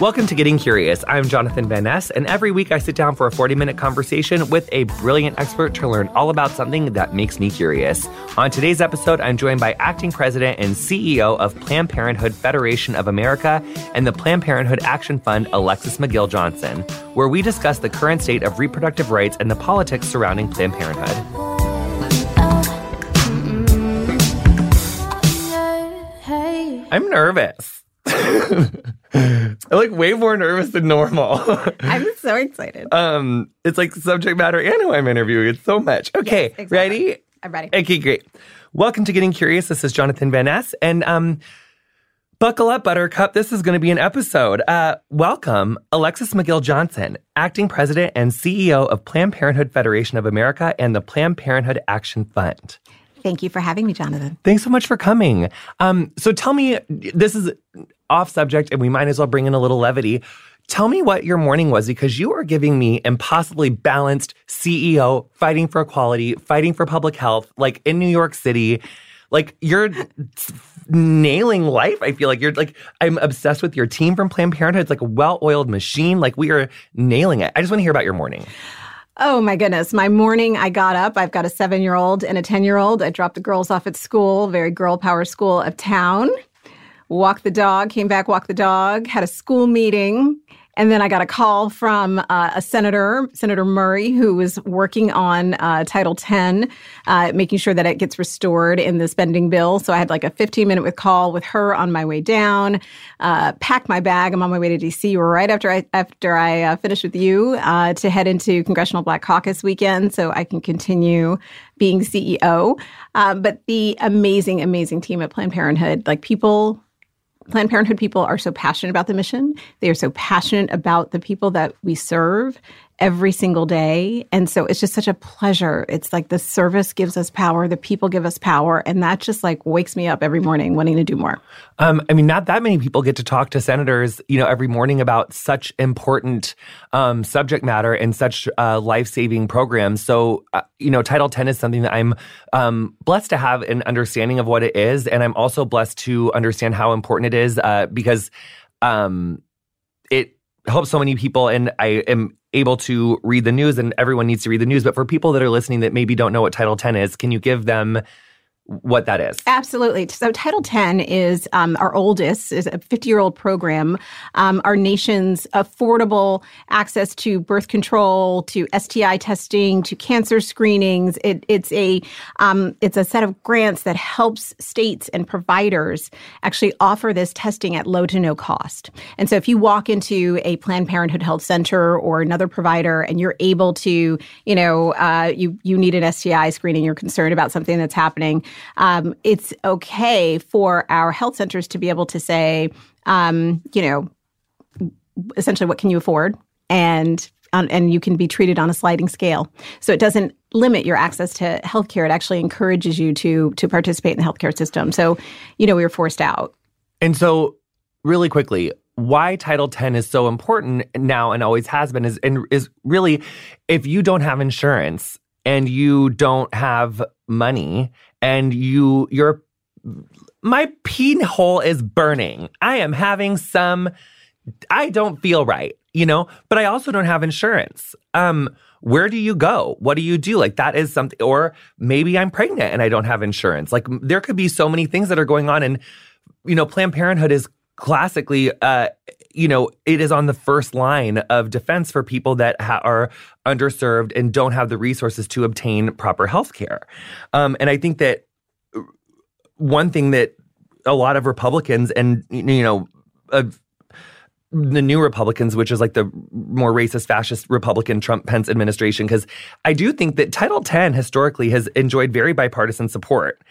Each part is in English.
Welcome to Getting Curious. I'm Jonathan Van Ness, and every week I sit down for a 40 minute conversation with a brilliant expert to learn all about something that makes me curious. On today's episode, I'm joined by acting president and CEO of Planned Parenthood Federation of America and the Planned Parenthood Action Fund, Alexis McGill Johnson, where we discuss the current state of reproductive rights and the politics surrounding Planned Parenthood. I'm nervous. I'm like way more nervous than normal. I'm so excited. um, it's like subject matter and who I'm interviewing. It's so much. Okay, Yes, exactly. ready? I'm ready. Okay, great. Welcome to Getting Curious. This is Jonathan Van Ness, and um, buckle up, Buttercup. This is going to be an episode. Uh, welcome, Alexis McGill Johnson, acting president and CEO of Planned Parenthood Federation of America and the Planned Parenthood Action Fund. Thank you for having me, Jonathan. Thanks so much for coming. Um, so tell me, this is off subject, and we might as well bring in a little levity. Tell me what your morning was because you are giving me impossibly balanced CEO, fighting for equality, fighting for public health, like in New York City. Like you're nailing life. I feel like you're like, I'm obsessed with your team from Planned Parenthood. It's like a well oiled machine. Like we are nailing it. I just want to hear about your morning. Oh my goodness. My morning, I got up. I've got a seven year old and a 10 year old. I dropped the girls off at school, very girl power school of town. Walked the dog, came back, walked the dog, had a school meeting. And then I got a call from uh, a senator, Senator Murray, who was working on uh, Title X, uh, making sure that it gets restored in the spending bill. So I had like a 15 minute with call with her on my way down. Uh, packed my bag. I'm on my way to DC right after I after I uh, finished with you uh, to head into Congressional Black Caucus weekend, so I can continue being CEO. But the amazing, amazing team at Planned Parenthood, like people Planned Parenthood people are so passionate about the mission. They are so passionate about the people that we serve every single day. And so it's just such a pleasure. It's like the service gives us power, the people give us power. And that just like wakes me up every morning wanting to do more. Um, I mean, not that many people get to talk to senators, you know, every morning about such important um, subject matter and such uh, life-saving programs. So, uh, you know, Title X is something that I'm um, blessed to have an understanding of what it is, and I'm also blessed to understand how important it is uh, because um, it helps so many people, and I am able to read the news, and everyone needs to read the news. But for people that are listening that maybe don't know what Title 10 is, can you give them what that is? Absolutely. So Title X is um, our oldest, is a 50-year-old program. Um, our nation's affordable access to birth control, to STI testing, to cancer screenings. It, it's a um, it's a set of grants that helps states and providers actually offer this testing at low to no cost. And so if you walk into a Planned Parenthood Health Center or another provider and you're able to, you know, uh, you you need an STI screening, you're concerned about something that's happening um, it's okay for our health centers to be able to say, um, you know, essentially, what can you afford? And um, and you can be treated on a sliding scale. So it doesn't limit your access to healthcare. It actually encourages you to to participate in the healthcare system. So, you know, we were forced out. And so, really quickly, why Title X is so important now and always has been is and is really if you don't have insurance and you don't have money and you your my peen hole is burning. I am having some I don't feel right, you know, but I also don't have insurance. Um where do you go? What do you do? Like that is something or maybe I'm pregnant and I don't have insurance. Like there could be so many things that are going on and you know, Planned Parenthood is classically uh you know it is on the first line of defense for people that ha- are underserved and don't have the resources to obtain proper health care um, and i think that one thing that a lot of republicans and you know uh, the new Republicans, which is like the more racist, fascist Republican Trump Pence administration, because I do think that Title X historically has enjoyed very bipartisan support.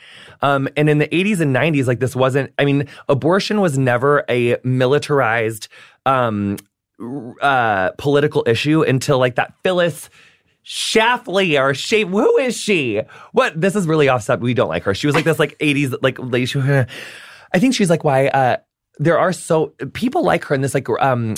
Um, and in the 80s and 90s, like this wasn't, I mean, abortion was never a militarized um, uh, political issue until like that Phyllis. Schlafly or Shape. Who is she? What? This is really offset. We don't like her. She was like this, like 80s, like lady. She, I think she's like why uh, there are so people like her in this like um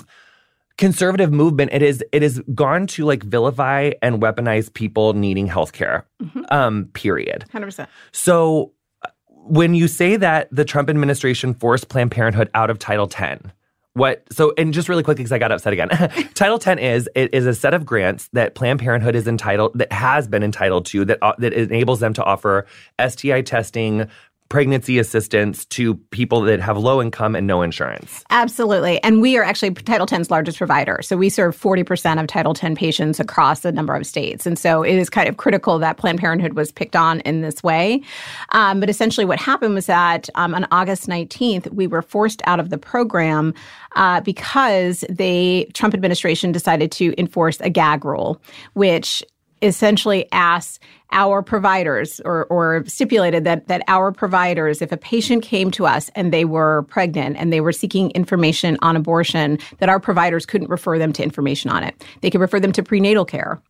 conservative movement it is it has gone to like vilify and weaponize people needing healthcare um period 100%. so uh, when you say that the trump administration forced planned parenthood out of title 10 what so and just really quickly because I got upset again. Title 10 is it is a set of grants that Planned Parenthood is entitled that has been entitled to that uh, that enables them to offer STI testing, pregnancy assistance to people that have low income and no insurance. Absolutely. And we are actually Title X's largest provider. So we serve 40% of Title X patients across a number of states. And so it is kind of critical that Planned Parenthood was picked on in this way. Um, but essentially, what happened was that um, on August 19th, we were forced out of the program uh, because the Trump administration decided to enforce a gag rule, which essentially asked our providers or, or stipulated that that our providers, if a patient came to us and they were pregnant and they were seeking information on abortion, that our providers couldn't refer them to information on it. They could refer them to prenatal care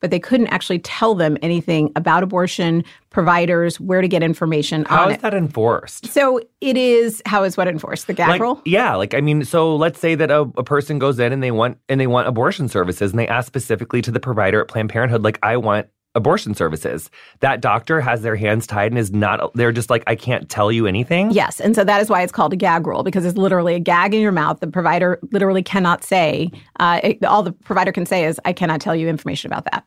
but they couldn't actually tell them anything about abortion, providers, where to get information how is it. that enforced? So it is how is what enforced? The gag Like, rule? yeah, like I mean, so let's say that a, a person goes in and they want and they want abortion services, and they ask specifically to the provider at Planned Parenthood, like, I want abortion services. That doctor has their hands tied and is not. They're just like, I can't tell you anything. Yes. And so that is why it's called a gag rule because it's literally a gag in your mouth. The provider literally cannot say, uh, it- all the provider can say is, I cannot tell you information about that.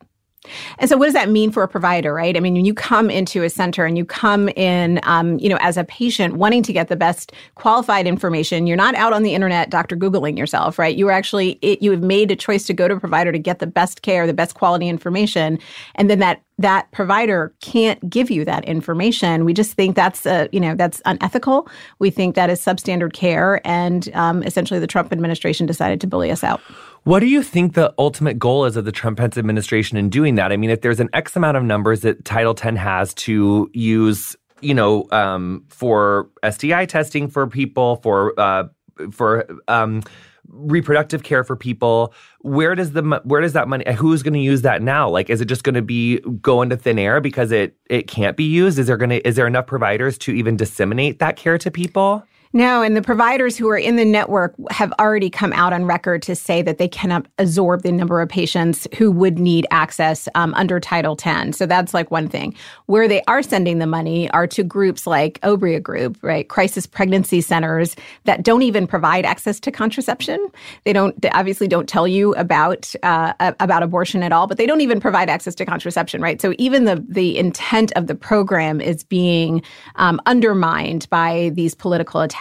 And so, what does that mean for a provider, right? I mean, when you come into a center and you come in, um, you know, as a patient wanting to get the best qualified information, you're not out on the internet, Dr. Googling yourself, right? You are actually, it, you have made a choice to go to a provider to get the best care, the best quality information, and then that that provider can't give you that information. We just think that's a, you know that's unethical. We think that is substandard care, and um, essentially the Trump administration decided to bully us out. What do you think the ultimate goal is of the Trump Pence administration in doing that? I mean, if there's an X amount of numbers that Title X has to use, you know, um, for STI testing for people, for uh, for um, reproductive care for people, where does the where does that money? Who's going to use that now? Like, is it just going to be go into thin air because it it can't be used? Is there going to is there enough providers to even disseminate that care to people? No, and the providers who are in the network have already come out on record to say that they cannot absorb the number of patients who would need access um, under Title X. So that's like one thing. Where they are sending the money are to groups like Obria Group, right? Crisis pregnancy centers that don't even provide access to contraception. They don't, they obviously don't tell you about uh, about abortion at all, but they don't even provide access to contraception, right? So even the the intent of the program is being um, undermined by these political attacks.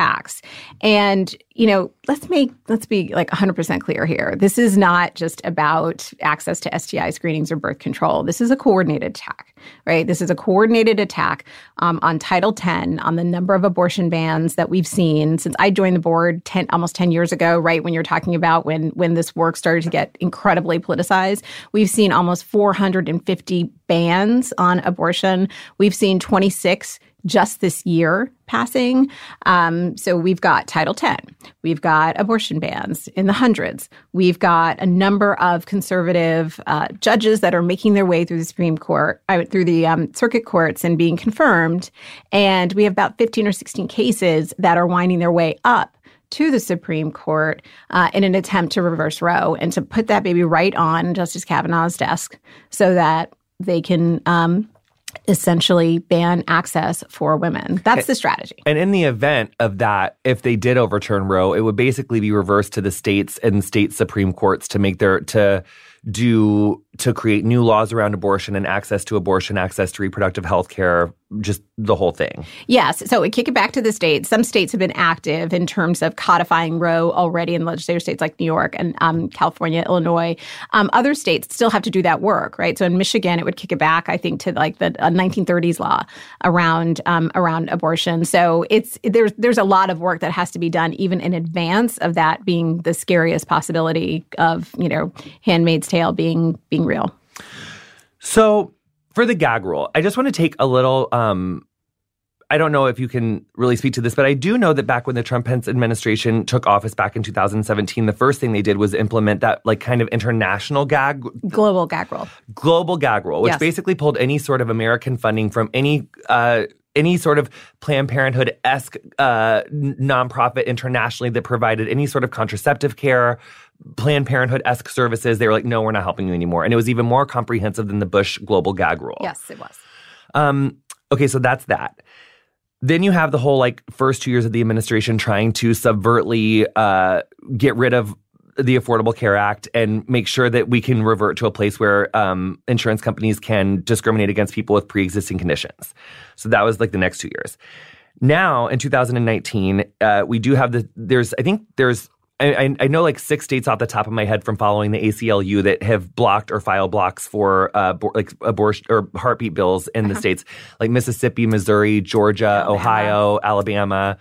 And you know, let's make let's be like 100% clear here. This is not just about access to STI screenings or birth control. This is a coordinated attack, right? This is a coordinated attack um, on Title X, on the number of abortion bans that we've seen since I joined the board 10, almost 10 years ago, right? When you're talking about when when this work started to get incredibly politicized, we've seen almost 450 bans on abortion. We've seen 26 just this year passing. Um, so we've got Title X, we've got abortion bans in the hundreds, we've got a number of conservative uh, judges that are making their way through the Supreme Court, uh, through the um, circuit courts, and being confirmed. And we have about 15 or 16 cases that are winding their way up to the Supreme Court uh, in an attempt to reverse Roe and to put that baby right on Justice Kavanaugh's desk so that they can um, essentially ban access for women. That's the strategy. And in the event of that, if they did overturn Roe, it would basically be reversed to the states and state supreme courts to make their to do to create new laws around abortion and access to abortion, access to reproductive health care, just the whole thing. Yes. So we kick it back to the states. Some states have been active in terms of codifying Roe already in legislative states like New York and um, California, Illinois. Um, other states still have to do that work, right? So in Michigan, it would kick it back, I think, to like the uh, 1930s law around um, around abortion. So it's there's there's a lot of work that has to be done even in advance of that being the scariest possibility of you know Handmaid's Tale being being real. So for the gag rule, I just want to take a little. Um, I don't know if you can really speak to this, but I do know that back when the Trump Pence administration took office back in 2017, the first thing they did was implement that like kind of international gag, Global gag rule. global gag rule, which Yes. basically pulled any sort of American funding from any. Uh, any sort of Planned Parenthood esque uh, nonprofit internationally that provided any sort of contraceptive care, Planned Parenthood esque services, they were like, no, we're not helping you anymore. And it was even more comprehensive than the Bush global gag rule. Yes, it was. Um, okay, so that's that. then you have the whole like first two years of the administration trying to subvertly uh, get rid of the Affordable Care Act and make sure that we can revert to a place where um, insurance companies can discriminate against people with pre-existing conditions. So that was like the next two years. Now in 2019, uh, we do have the there's I think there's I, I, know like six states off the top of my head from following the ACLU that have blocked or filed blocks for uh, bo- like abortion or heartbeat bills in the uh-huh. states, like Mississippi, Missouri, Georgia, Alabama. Ohio, Alabama.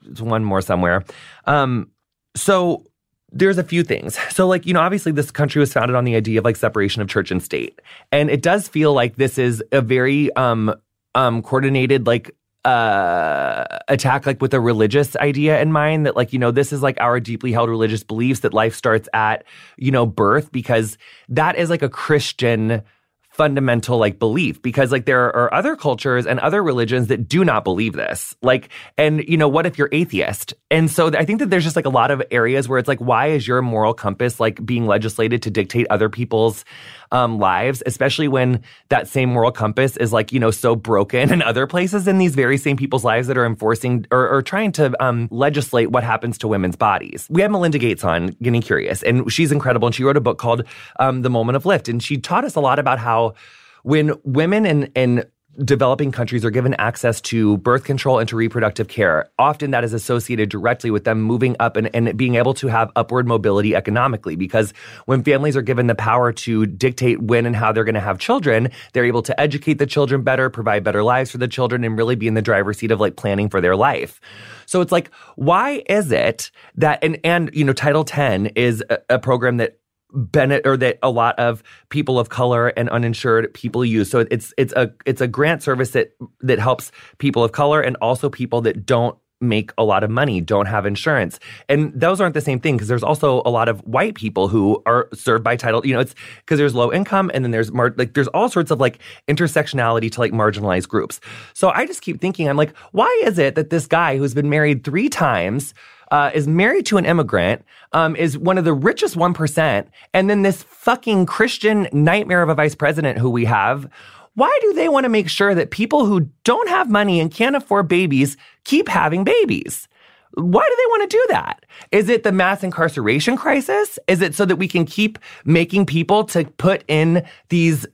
There's one more somewhere. Um, so there's a few things. So, like, you know, obviously this country was founded on the idea of like separation of church and state. And it does feel like this is a very um um coordinated like uh attack like with a religious idea in mind that like you know this is like our deeply held religious beliefs that life starts at you know birth because that is like a christian fundamental like belief because like there are other cultures and other religions that do not believe this. Like, and you know, what if you're atheist? And so I think that there's just like a lot of areas where it's like, why is your moral compass like being legislated to dictate other people's um, lives, especially when that same moral compass is like, you know, so broken in other places in these very same people's lives that are enforcing or, or trying to um, legislate what happens to women's bodies. We had Melinda Gates on Getting Curious, and she's incredible. And she wrote a book called um, The Moment of Lift. And she taught us a lot about how when women and, in developing countries are given access to birth control and to reproductive care. Often that is associated directly with them moving up and, and being able to have upward mobility economically. Because when families are given the power to dictate when and how they're going to have children, they're able to educate the children better, provide better lives for the children, and really be in the driver's seat of like planning for their life. So it's like, why is it that, and, and, you know, Title 10 is a, a program that Bennett or that a lot of people of color and uninsured people use. So it's it's a it's a grant service that that helps people of color and also people that don't make a lot of money, don't have insurance. And those aren't the same thing because there's also a lot of white people who are served by title, you know, it's because there's low income and then there's mar- like there's all sorts of like intersectionality to like marginalized groups. So I just keep thinking I'm like why is it that this guy who's been married 3 times uh, is married to an immigrant, um, is one of the richest 1%, and then this fucking Christian nightmare of a vice president who we have. Why do they want to make sure that people who don't have money and can't afford babies keep having babies? Why do they want to do that? Is it the mass incarceration crisis? Is it so that we can keep making people to put in these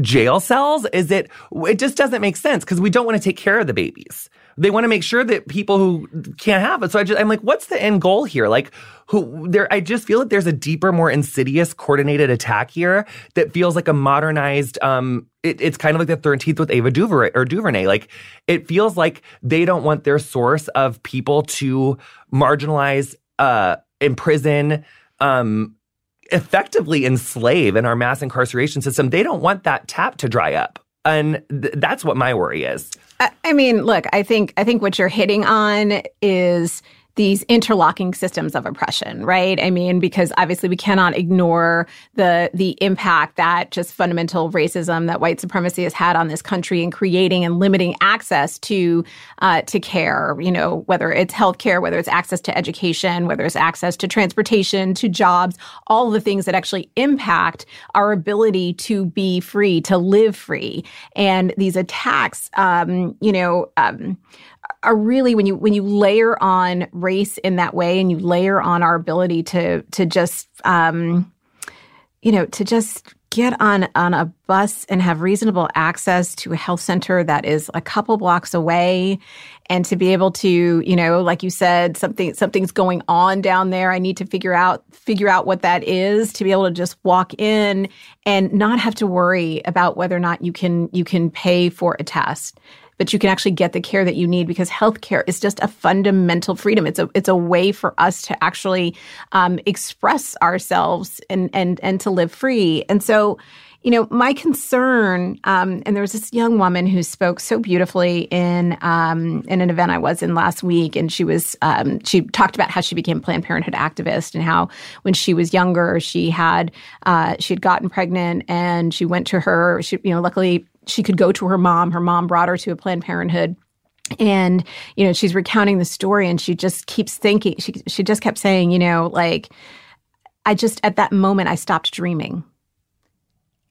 jail cells? Is it, it just doesn't make sense because we don't want to take care of the babies. They want to make sure that people who can't have it. So I just, I'm like, what's the end goal here? Like, who there? I just feel that there's a deeper, more insidious, coordinated attack here that feels like a modernized. Um, it, it's kind of like the Thirteenth with Ava DuVernay or DuVernay. Like, it feels like they don't want their source of people to marginalize, uh, imprison, um, effectively enslave in our mass incarceration system. They don't want that tap to dry up. And th- that's what my worry is. I mean, look, I think I think what you're hitting on is these interlocking systems of oppression, right? I mean, because obviously we cannot ignore the the impact that just fundamental racism that white supremacy has had on this country in creating and limiting access to uh, to care. You know, whether it's healthcare, whether it's access to education, whether it's access to transportation, to jobs, all the things that actually impact our ability to be free, to live free, and these attacks, um, you know. Um, are really when you when you layer on race in that way and you layer on our ability to to just um, you know to just get on on a bus and have reasonable access to a health center that is a couple blocks away and to be able to you know like you said something something's going on down there. I need to figure out figure out what that is to be able to just walk in and not have to worry about whether or not you can you can pay for a test but you can actually get the care that you need because healthcare is just a fundamental freedom. It's a it's a way for us to actually um, express ourselves and and and to live free. And so, you know, my concern, um, and there was this young woman who spoke so beautifully in um, in an event I was in last week, and she was um, she talked about how she became Planned Parenthood activist and how when she was younger she had uh, she had gotten pregnant and she went to her she you know luckily she could go to her mom. Her mom brought her to a Planned Parenthood and you know she's recounting the story and she just keeps thinking she she just kept saying you know like i just at that moment i stopped dreaming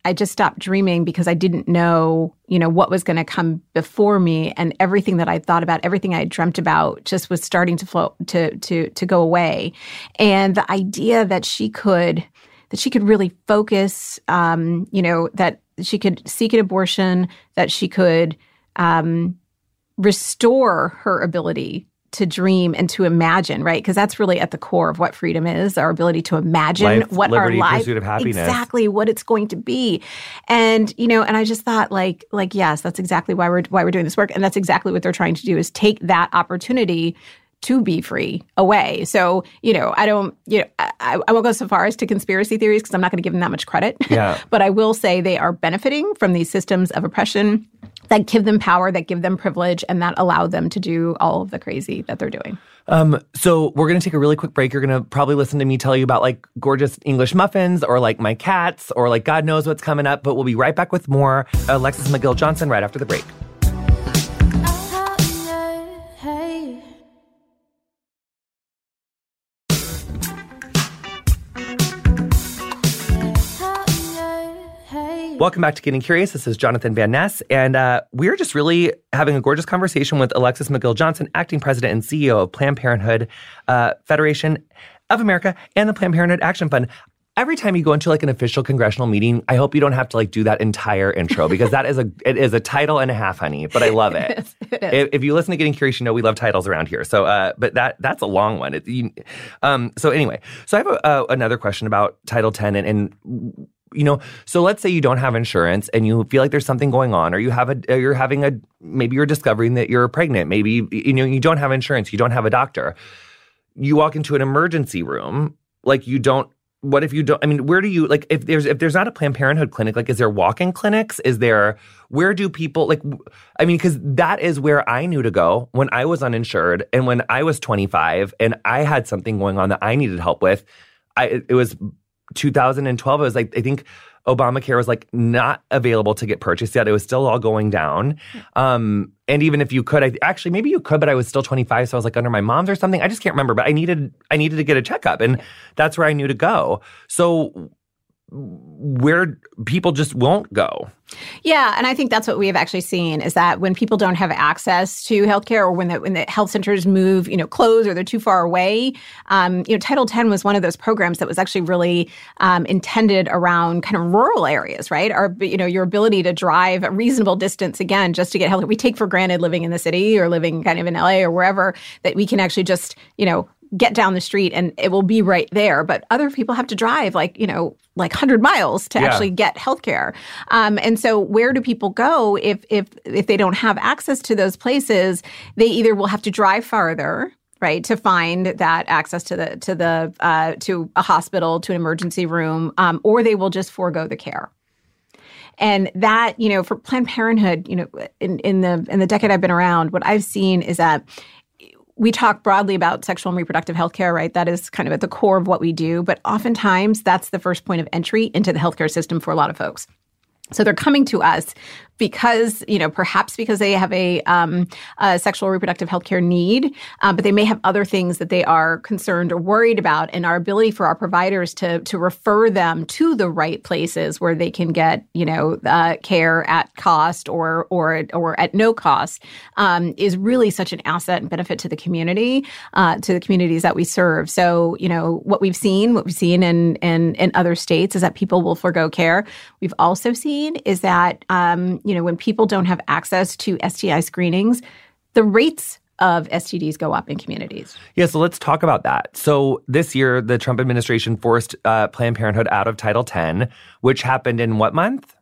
I just stopped dreaming because I didn't know, you know, what was going to come before me, and everything that I thought about, everything I had dreamt about, just was starting to flow to to to go away. And the idea that she could that she could really focus, um, you know, that she could seek an abortion, that she could um, restore her ability to dream and to imagine, right? Because that's really at the core of what freedom is: our ability to imagine Life, what liberty, our life, pursuit of happiness. exactly what it's going to be. And you know, and I just thought, like, like yes, that's exactly why we're why we're doing this work, and that's exactly what they're trying to do is take that opportunity to be free away. So, you know, I don't, you know, I, I won't go so far as to conspiracy theories because I'm not going to give them that much credit. Yeah. but I will say they are benefiting from these systems of oppression that give them power, that give them privilege, and that allow them to do all of the crazy that they're doing. Um, so we're gonna take a really quick break. You're gonna probably listen to me tell you about like gorgeous English muffins or like my cats or like God knows what's coming up. But we'll be right back with more Alexis McGill Johnson right after the break. Welcome back to Getting Curious. This is Jonathan Van Ness, and uh, we're just really having a gorgeous conversation with Alexis McGill Johnson, acting president and CEO of Planned Parenthood uh, Federation of America and the Planned Parenthood Action Fund. Every time you go into like an official congressional meeting, I hope you don't have to like do that entire intro because that is a it is a title and a half, honey. But I love it. It is, it is. If, if you listen to Getting Curious, you know we love titles around here. So, uh, but that that's a long one. It, you, um, so anyway, so I have a, uh, another question about Title Ten and. and you know, so let's say you don't have insurance and you feel like there's something going on, or you have a, you're having a, maybe you're discovering that you're pregnant. Maybe you know you don't have insurance, you don't have a doctor. You walk into an emergency room, like you don't. What if you don't? I mean, where do you like if there's if there's not a Planned Parenthood clinic? Like, is there walk-in clinics? Is there where do people like? I mean, because that is where I knew to go when I was uninsured and when I was 25 and I had something going on that I needed help with. I it was 2012 it was like i think obamacare was like not available to get purchased yet. It was still all going down. Um and even if you could i actually maybe you could but i was still 25 so i was like under my mom's or something. I just can't remember but i needed i needed to get a checkup and that's where i knew to go. So where people just won't go Yeah, and I think that's what we have actually seen is that when people don't have access to healthcare, or when the when the health centers move, you know, close or they're too far away, um, you know, Title X was one of those programs that was actually really um, intended around kind of rural areas, right? Or you know, your ability to drive a reasonable distance again just to get health. We take for granted living in the city or living kind of in LA or wherever that we can actually just you know get down the street and it will be right there. But other people have to drive like, you know, like 100 miles to Yeah. actually get healthcare. Um, and so where do people go if if if they don't have access to those places? They either will have to drive farther right to find that access to the to the uh, to a hospital to an emergency room um, or they will just forego the care and that you know for planned parenthood you know in, in the in the decade i've been around what i've seen is that we talk broadly about sexual and reproductive health care, right? That is kind of at the core of what we do. But oftentimes, that's the first point of entry into the healthcare system for a lot of folks. So they're coming to us because, you know, perhaps because they have a, um, a sexual reproductive health care need, uh, but they may have other things that they are concerned or worried about. And our ability for our providers to to refer them to the right places where they can get, you know, uh, care at cost or or or at no cost um, is really such an asset and benefit to the community, uh, to the communities that we serve. So, you know, what we've seen, what we've seen in in, in other states is that people will forego care. We've also seen is that um, you know when people don't have access to STI screenings, the rates of STDs go up in communities. Yeah, so let's talk about that. So this year, the Trump administration forced uh, Planned Parenthood out of Title X, which happened in what month?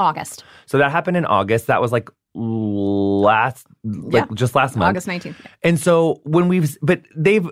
August, So that happened in August. That was like last, like Yeah. just last month. August nineteenth. And so when we've, but they've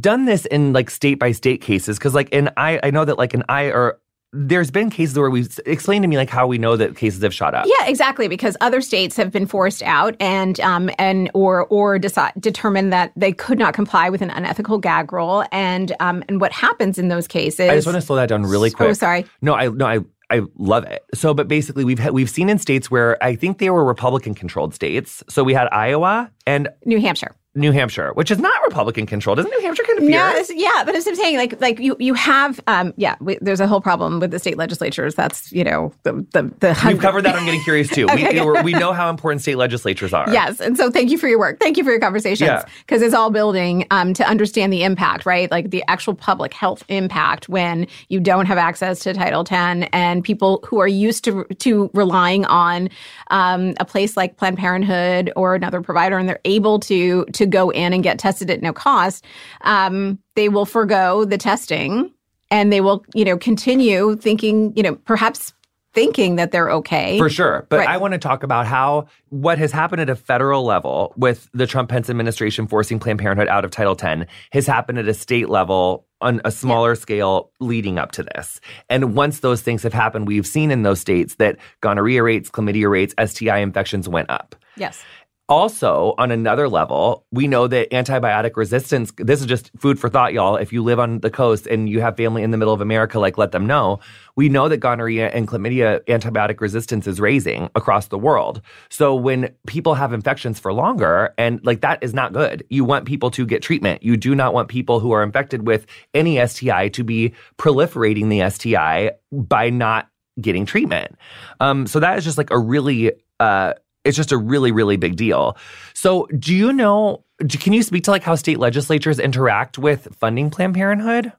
done this in like state by state cases because like in I, I know that like in I or there's been cases where we've explained to me like how we know that cases have shot up. Yeah, exactly. Because other states have been forced out and um, and or or decide, determined that they could not comply with an unethical gag rule. And um, and what happens in those cases? I just want to slow that down really quick. Oh, sorry. No, I no, I I love it. So, but basically, we've had, we've seen in states where I think they were Republican controlled states. So we had Iowa and New Hampshire. New Hampshire, which is not Republican controlled. Isn't New Hampshire kind of fierce? No, yeah, but as I'm saying, like, like you, you have, um, yeah, we, there's a whole problem with the state legislatures. That's you know the the the. We've covered that on Getting Curious too. Okay, we, we're- know how important state legislatures are. Yes, and so thank you for your work. Thank you for your conversations Yeah. because it's all building um, to understand the impact, right? Like the actual public health impact when you don't have access to Title X, and people who are used to to relying on um, a place like Planned Parenthood or another provider, and they're able to to go in and get tested at no cost. Um, they will forego the testing, and they will, you know, continue thinking, you know, perhaps thinking that they're okay. For sure. But Right. I want to talk about how what has happened at a federal level with the Trump Pence administration forcing Planned Parenthood out of Title X has happened at a state level on a smaller scale leading up to this. And once those things have happened, we've seen in those states that gonorrhea rates, chlamydia rates, STI infections went up. yes. Also, on another level, we know that antibiotic resistance, this is just food for thought, y'all. If you live on the coast and you have family in the middle of America, like let them know. We know that gonorrhea and chlamydia antibiotic resistance is raising across the world. So when people have infections for longer, and like that is not good. You want people to get treatment. You do not want people who are infected with any STI to be proliferating the STI by not getting treatment. Um, so that is just like a really, uh, it's just a really, really big deal. So, do you know? Can you speak to like how state legislatures interact with funding Planned Parenthood?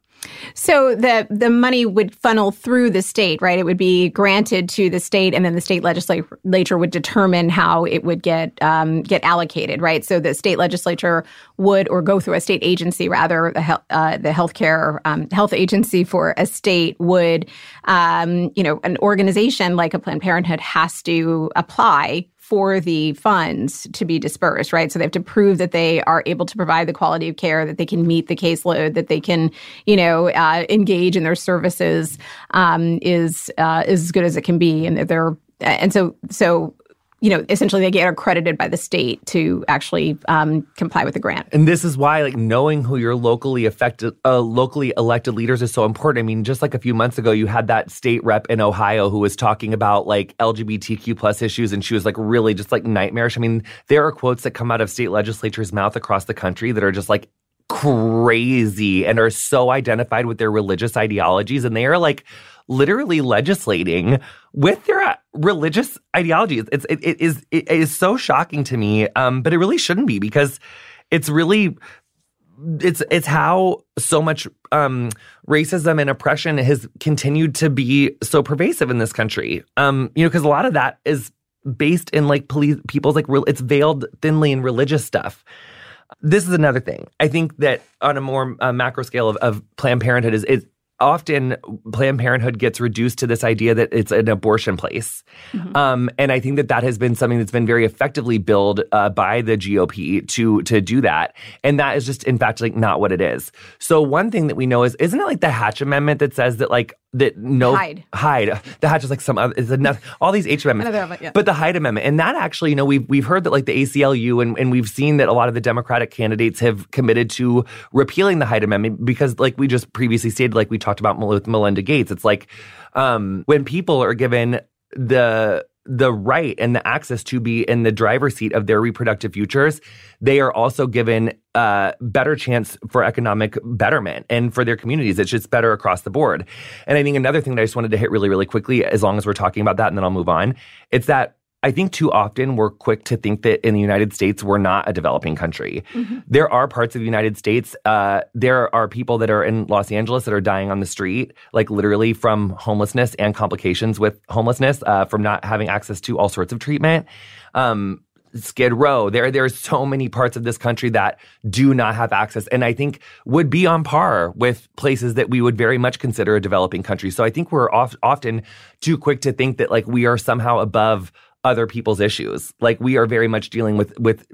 So the the money would funnel through the state, right? It would be granted to the state, and then the state legislature would determine how it would get um, get allocated, right? So the state legislature would, or go through a state agency, rather, the health uh, the healthcare um, health agency for a state would, um, you know, an organization like a Planned Parenthood has to apply for the funds to be dispersed, right? So they have to prove that they are able to provide the quality of care, that they can meet the caseload, that they can, you know, uh, engage in their services um, is uh, is as good as it can be, and that they're and so so you know essentially they get accredited by the state to actually um, comply with the grant. And this is why, like, knowing who your locally affected, uh, locally elected leaders is so important. I mean, just like a few months ago, you had that state rep in Ohio who was talking about like LGBTQ plus issues, and she was like really just like nightmarish. I mean, there are quotes that come out of state legislatures' mouth across the country that are just like crazy and are so identified with their religious ideologies, and they are like literally legislating with their uh, religious ideologies. It's it, it is it is so shocking to me, um, but it really shouldn't be because it's really it's it's how so much um, racism and oppression has continued to be so pervasive in this country. Um, you know, because a lot of that is based in like police people's like it's veiled thinly in religious stuff. This is another thing. I think that on a more uh, macro scale of, of Planned Parenthood is is often Planned Parenthood gets reduced to this idea that it's an abortion place, um, and I think that that has been something that's been very effectively billed uh, by the GOP to to do that, and that is just in fact like not what it is. So one thing that we know is isn't it like the Hatch Amendment that says that like that no Hyde. Hyde the Hatch is like some other is enough all these H amendments, Another yeah. but the Hyde Amendment, and that actually, you know, we've we've heard that like the ACLU and, and we've seen that a lot of the Democratic candidates have committed to repealing the Hyde Amendment because, like we just previously stated, like we talked about with Melinda Gates, it's like um, when people are given the the right and the access to be in the driver's seat of their reproductive futures, they are also given a better chance for economic betterment and for their communities. It's just better across the board. And I think another thing that I just wanted to hit really, really quickly, as long as we're talking about that, and then I'll move on, it's that I think too often we're quick to think that in the United States we're not a developing country. There are parts of the United States. Uh, there are people that are in Los Angeles that are dying on the street, like literally from homelessness and complications with homelessness, uh, from not having access to all sorts of treatment. Um, Skid Row. There, there are so many parts of this country that do not have access, and I think would be on par with places that we would very much consider a developing country. So I think we're oft, often too quick to think that like we are somehow above other people's issues. Like we are very much dealing with with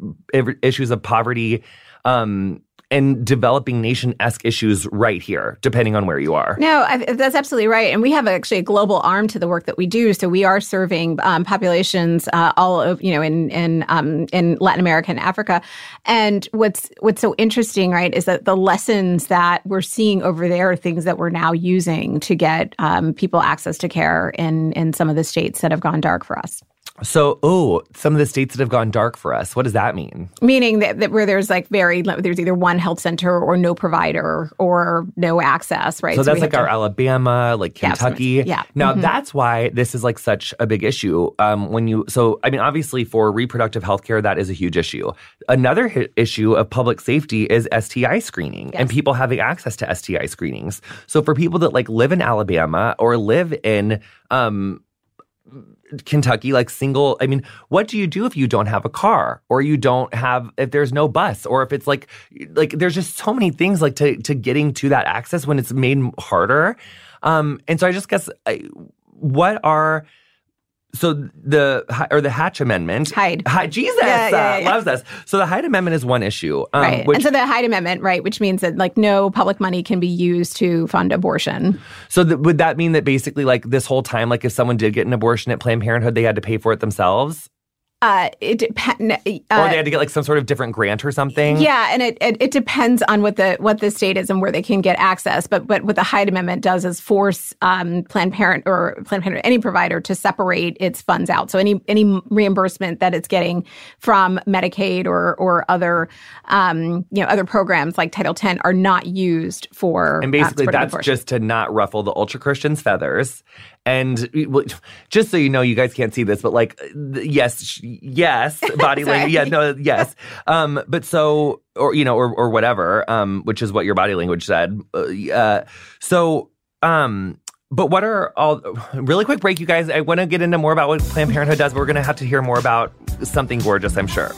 issues of poverty. Um, and developing nation esque issues right here, depending on where you are. No, I, that's absolutely right. And we have actually a global arm to the work that we do. So we are serving um, populations uh, all of you know in in um, in Latin America and Africa. And what's what's so interesting, right, is that the lessons that we're seeing over there are things that we're now using to get um, people access to care in in some of the states that have gone dark for us. So, oh, some of the states that have gone dark for us. What does that mean? Meaning that, that where there's like very there's either one health center or no provider or no access, right? So, so that's like to, our Alabama, like Kentucky. Yeah. Now mm-hmm. that's why this is like such a big issue. Um, when you so I mean, obviously for reproductive health care, that is a huge issue. Another hi- issue of public safety is STI screening yes. and people having access to STI screenings. So for people that like live in Alabama or live in um Kentucky, like single. I mean, what do you do if you don't have a car or you don't have if there's no bus or if it's like like there's just so many things like to to getting to that access when it's made harder. Um, and so I just guess I, what are so the or the Hatch Amendment, Hyde, Hyde Jesus yeah, yeah, yeah. Uh, loves us. So the Hyde Amendment is one issue, um, right? Which, and so the Hyde Amendment, right, which means that like no public money can be used to fund abortion. So th- would that mean that basically, like this whole time, like if someone did get an abortion at Planned Parenthood, they had to pay for it themselves? Uh, it depends. Uh, or they had to get like some sort of different grant or something. Yeah, and it, it, it depends on what the what the state is and where they can get access. But but what the Hyde Amendment does is force um, Planned Parent or Planned Parenthood any provider to separate its funds out. So any any reimbursement that it's getting from Medicaid or or other um, you know other programs like Title X are not used for. And basically, uh, that's just to not ruffle the ultra Christians' feathers and just so you know, you guys can't see this, but like, yes, yes, body language, yeah, no, yes. Um, but so, or you know, or or whatever, um, which is what your body language said. Uh, so, um, but what are all really quick break, you guys? I want to get into more about what Planned Parenthood does, but we're going to have to hear more about something gorgeous, I'm sure.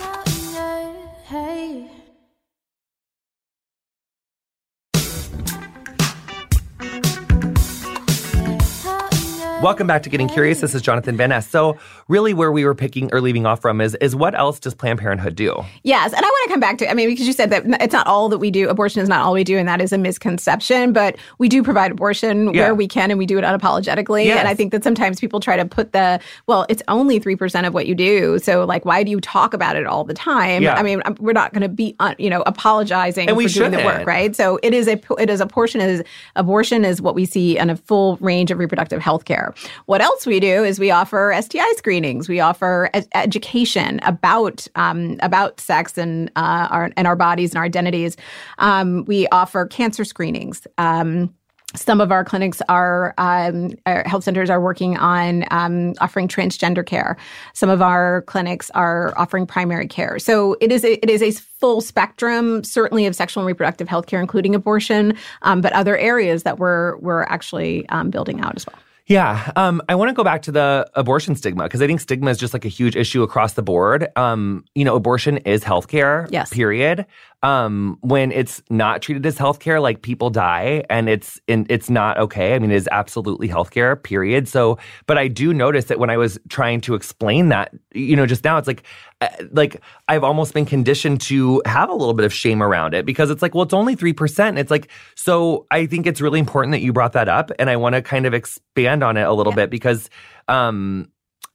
Welcome back to Getting Curious. This is Jonathan Van Ness. So, really, where we were picking or leaving off from is is what else does Planned Parenthood do? Yes, and I want to come back to. I mean, because you said that it's not all that we do. Abortion is not all we do, and that is a misconception. But we do provide abortion yeah. where we can, and we do it unapologetically. Yes. And I think that sometimes people try to put the well, it's only three percent of what you do. So, like, why do you talk about it all the time? Yeah. I mean, we're not going to be, uh, you know, apologizing and we for shouldn't. doing the work, right? So, it is a it is a portion is abortion is what we see in a full range of reproductive health care. What else we do is we offer STI screenings. We offer ed- education about um, about sex and uh, our and our bodies and our identities. Um, we offer cancer screenings. Um, some of our clinics are um, our health centers are working on um, offering transgender care. Some of our clinics are offering primary care. So it is a, it is a full spectrum, certainly of sexual and reproductive health care, including abortion, um, but other areas that we're we're actually um, building out as well. Yeah. Um, I want to go back to the abortion stigma because I think stigma is just like a huge issue across the board. Um, you know, abortion is healthcare. Yes. Period. Um, when it's not treated as healthcare, like people die and it's in, it's not okay. I mean, it is absolutely healthcare, period. So, but I do notice that when I was trying to explain that, you know, just now, it's like, uh, like I've almost been conditioned to have a little bit of shame around it because it's like, well, it's only 3%. It's like, so I think it's really important that you brought that up. And I want to kind of expand on it a little yeah. bit because, um,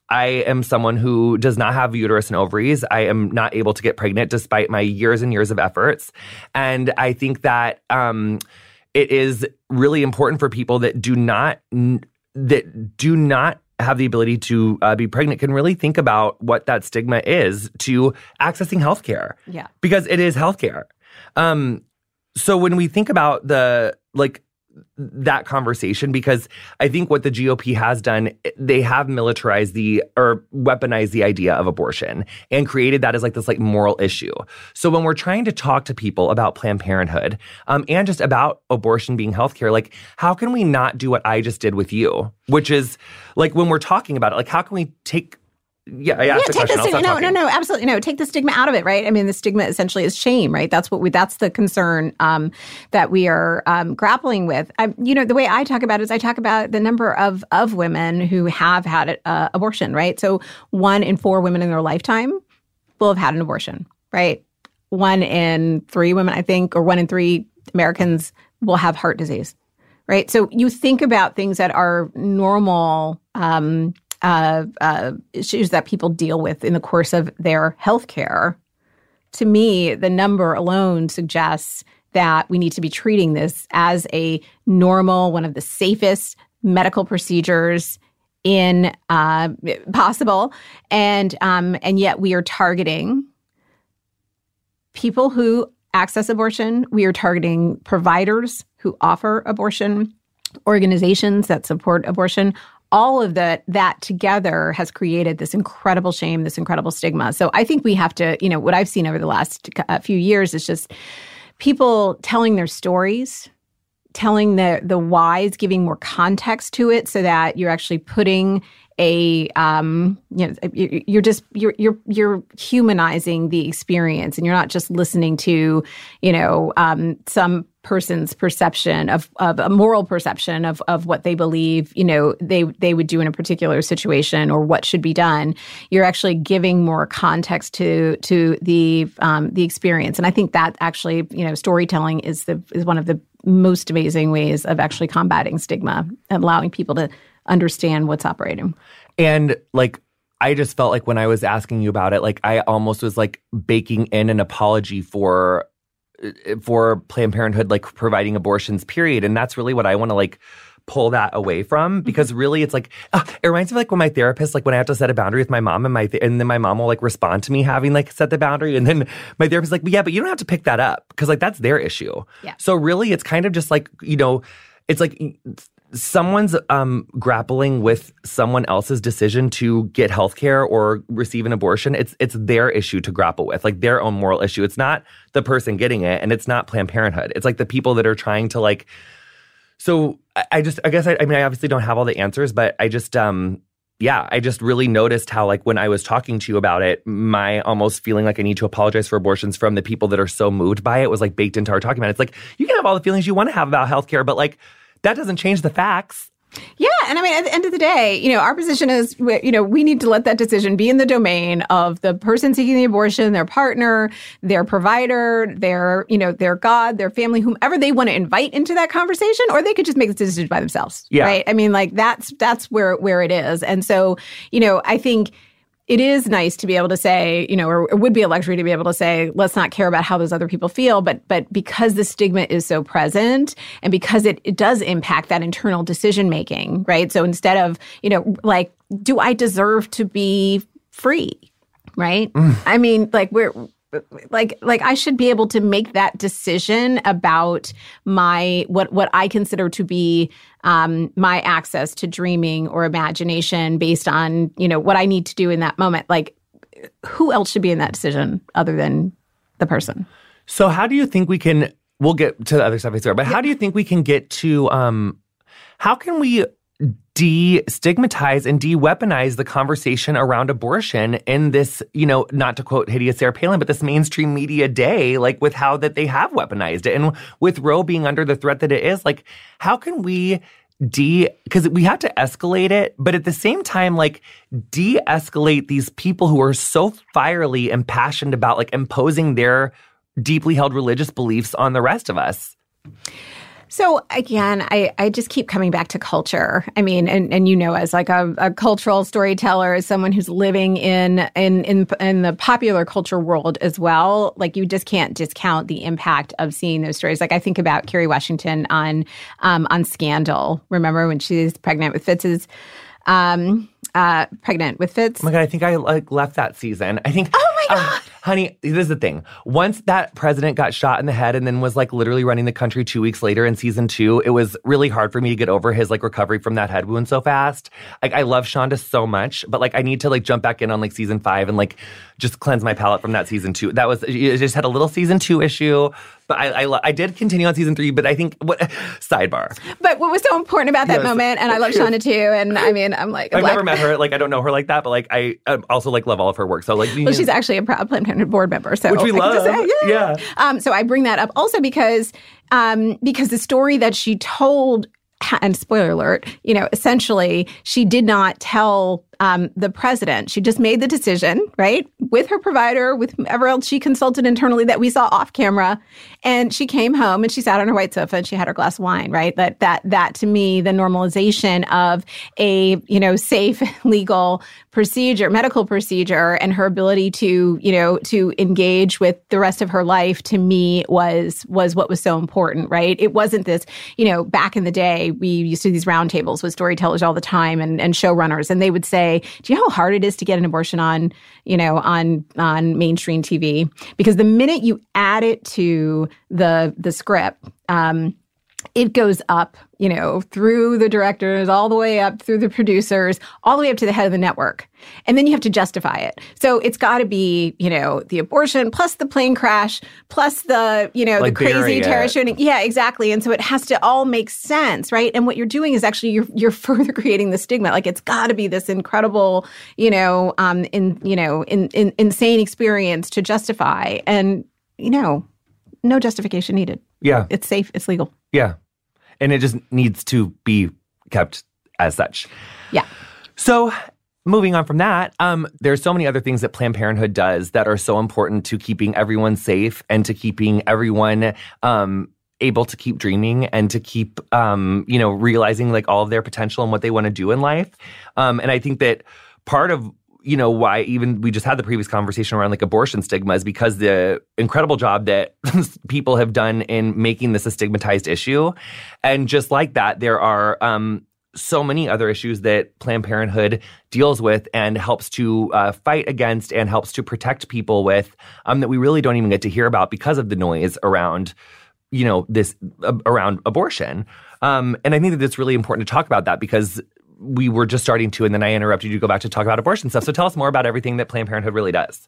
I am someone who does not have uterus and ovaries. I am not able to get pregnant despite my years and years of efforts. And I think that um, it is really important for people that do not that do not have the ability to uh, be pregnant can really think about what that stigma is to accessing healthcare. Yeah. Because it is healthcare. Um, so when we think about the like that conversation because I think what the GOP has done, they have militarized the or weaponized the idea of abortion and created that as like this like moral issue. So when we're trying to talk to people about Planned Parenthood um, and just about abortion being healthcare, like how can we not do what I just did with you, which is like when we're talking about it, like how can we take yeah, yeah. Take the stigma. No, no, no. Absolutely, no. Take the stigma out of it, right? I mean, the stigma essentially is shame, right? That's what we. That's the concern um, that we are um, grappling with. I, you know, the way I talk about it is I talk about the number of of women who have had uh, abortion, right? So one in four women in their lifetime will have had an abortion, right? One in three women, I think, or one in three Americans will have heart disease, right? So you think about things that are normal. Um, uh, uh, issues that people deal with in the course of their health care, to me, the number alone suggests that we need to be treating this as a normal, one of the safest medical procedures in uh, possible, and um, and yet we are targeting people who access abortion. We are targeting providers who offer abortion, organizations that support abortion. All of that that together has created this incredible shame, this incredible stigma. So I think we have to, you know, what I've seen over the last uh, few years is just people telling their stories, telling the the whys, giving more context to it, so that you're actually putting a um, you know you're just you're you're you're humanizing the experience and you're not just listening to you know um, some person's perception of, of a moral perception of, of what they believe you know they they would do in a particular situation or what should be done. You're actually giving more context to to the um, the experience. And i think that actually you know storytelling is the is one of the most amazing ways of actually combating stigma and allowing people to understand what's operating. And like, I just felt like when I was asking you about it, like I almost was like baking in an apology for for Planned Parenthood like providing abortions, period. And that's really what I want to like pull that away from mm-hmm. because really it's like uh, it reminds me of like when my therapist like when I have to set a boundary with my mom and my th- and then my mom will like respond to me having like set the boundary and then my therapist like yeah but you don't have to pick that up because like that's their issue. Yeah. So really it's kind of just like you know it's like someone's um, grappling with someone else's decision to get health care or receive an abortion, it's it's their issue to grapple with, like their own moral issue. It's not the person getting it, and it's not Planned Parenthood. It's like the people that are trying to like. So I, I just, I guess, I, I, mean, I obviously don't have all the answers, but I just, um, yeah, I just really noticed how, like, when I was talking to you about it, my almost feeling like I need to apologize for abortions from the people that are so moved by it was like baked into our talking about it. It's like you can have all the feelings you want to have about healthcare, but like that doesn't change the facts. Yeah, and I mean, at the end of the day, you know, our position is, you know, we need to let that decision be in the domain of the person seeking the abortion, their partner, their provider, their, you know, their God, their family, whomever they want to invite into that conversation, or they could just make the decision by themselves. Yeah. Right. I mean, like that's that's where where it is, and so, you know, I think it is nice to be able to say, you know, or it would be a luxury to be able to say, let's not care about how those other people feel. But but because the stigma is so present and because it, it does impact that internal decision making, right? So instead of, you know, like, do I deserve to be free? Right? Mm. I mean, like we're like like I should be able to make that decision about my what what I consider to be um, my access to dreaming or imagination based on you know what I need to do in that moment. Like, who else should be in that decision other than the person? So, how do you think we can? We'll get to the other stuff I swear, but how do you think we can get to? Um, how can we de-stigmatize and de-weaponize the conversation around abortion in this, you know, not to quote hideous Sarah Palin, but this mainstream media day, like with how that they have weaponized it. And with Roe being under the threat that it is, like, how can we de because we have to escalate it, but at the same time, like de-escalate these people who are so fierily impassioned about like imposing their deeply held religious beliefs on the rest of us. So again, I, I just keep coming back to culture. I mean, and, and you know, as like a, a cultural storyteller, as someone who's living in, in in in the popular culture world as well, like you just can't discount the impact of seeing those stories. Like I think about Kerry Washington on um, on Scandal. Remember when she's pregnant with Fitz's um, uh, pregnant with Fitz? Oh my god, I think I like left that season. I think. Oh my uh, god. Honey, this is the thing. Once that president got shot in the head and then was like literally running the country two weeks later in season two, it was really hard for me to get over his like recovery from that head wound so fast. Like I love Shonda so much, but like I need to like jump back in on like season five and like just cleanse my palate from that season two. That was it just had a little season two issue, but I I, I did continue on season three. But I think what sidebar. But what was so important about that yes. moment, and I love Shonda too, and I mean I'm like I've black- never met her, like I don't know her like that, but like I, I also like love all of her work. So like well, she's actually a proud Planned Parenthood board member, so which we love. Say, yeah. yeah. Um, so I bring that up also because um, because the story that she told and spoiler alert, you know, essentially she did not tell um, the president. She just made the decision, right, with her provider, with whoever else she consulted internally that we saw off camera, and she came home and she sat on her white sofa and she had her glass of wine, right? That that that to me, the normalization of a you know safe, legal procedure, medical procedure, and her ability to you know to engage with the rest of her life to me was was what was so important, right? It wasn't this, you know, back in the day we used to do these roundtables with storytellers all the time and and showrunners, and they would say, "Do you know how hard it is to get an abortion on you know on on mainstream TV?" Because the minute you add it to the the script. Um, it goes up, you know, through the directors, all the way up through the producers, all the way up to the head of the network. And then you have to justify it. So it's got to be, you know, the abortion plus the plane crash plus the, you know, Like the crazy terror shooting. Yeah, exactly. And so it has to all make sense, right? And what you're doing is actually you're you're further creating the stigma. Like it's got to be this incredible, you know, um, in you know, in, in insane experience to justify. And you know, no justification needed. Yeah. It's safe. It's legal. Yeah. And it just needs to be kept as such. Yeah. So, moving on from that, um, there's so many other things that Planned Parenthood does that are so important to keeping everyone safe and to keeping everyone um, able to keep dreaming and to keep, um, you know, realizing like all of their potential and what they want to do in life. Um, and I think that part of you know why even we just had the previous conversation around like abortion stigma is because the incredible job that people have done in making this a stigmatized issue and just like that there are um so many other issues that Planned Parenthood deals with and helps to uh, fight against and helps to protect people with um, that we really don't even get to hear about because of the noise around, you know, this uh, around abortion. Um, and I think that it's really important to talk about that because we were just starting to, and then I interrupted you to go back to talk about abortion stuff. So tell us more about everything that Planned Parenthood really does.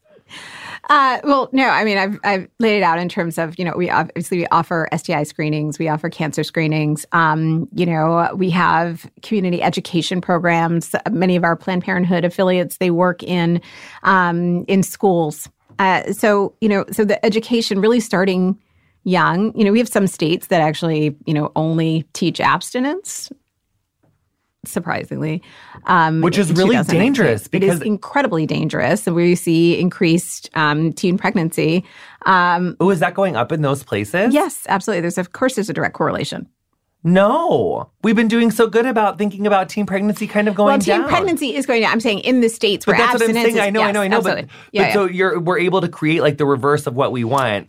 Uh, well, no, I mean, I've, I've laid it out in terms of, you know, we obviously we offer STI screenings, we offer cancer screenings. Um, you know, we have community education programs. Many of our Planned Parenthood affiliates, they work in, um, in schools. Uh, so, you know, so the education really starting young, you know, we have some states that actually, you know, only teach abstinence. Surprisingly, um, Which is really dangerous it because- is incredibly dangerous, and we see increased um, teen pregnancy. Um, Oh, is that going up in those places? yes, absolutely. There's of course there's a direct correlation. No. We've been doing so good about thinking about teen pregnancy kind of going well, teen down. pregnancy is going down. I'm saying in the states But where that's what I'm saying. is- I know, I know, I know. But, yeah, but yeah. so you're we're able to create like the reverse of what we want.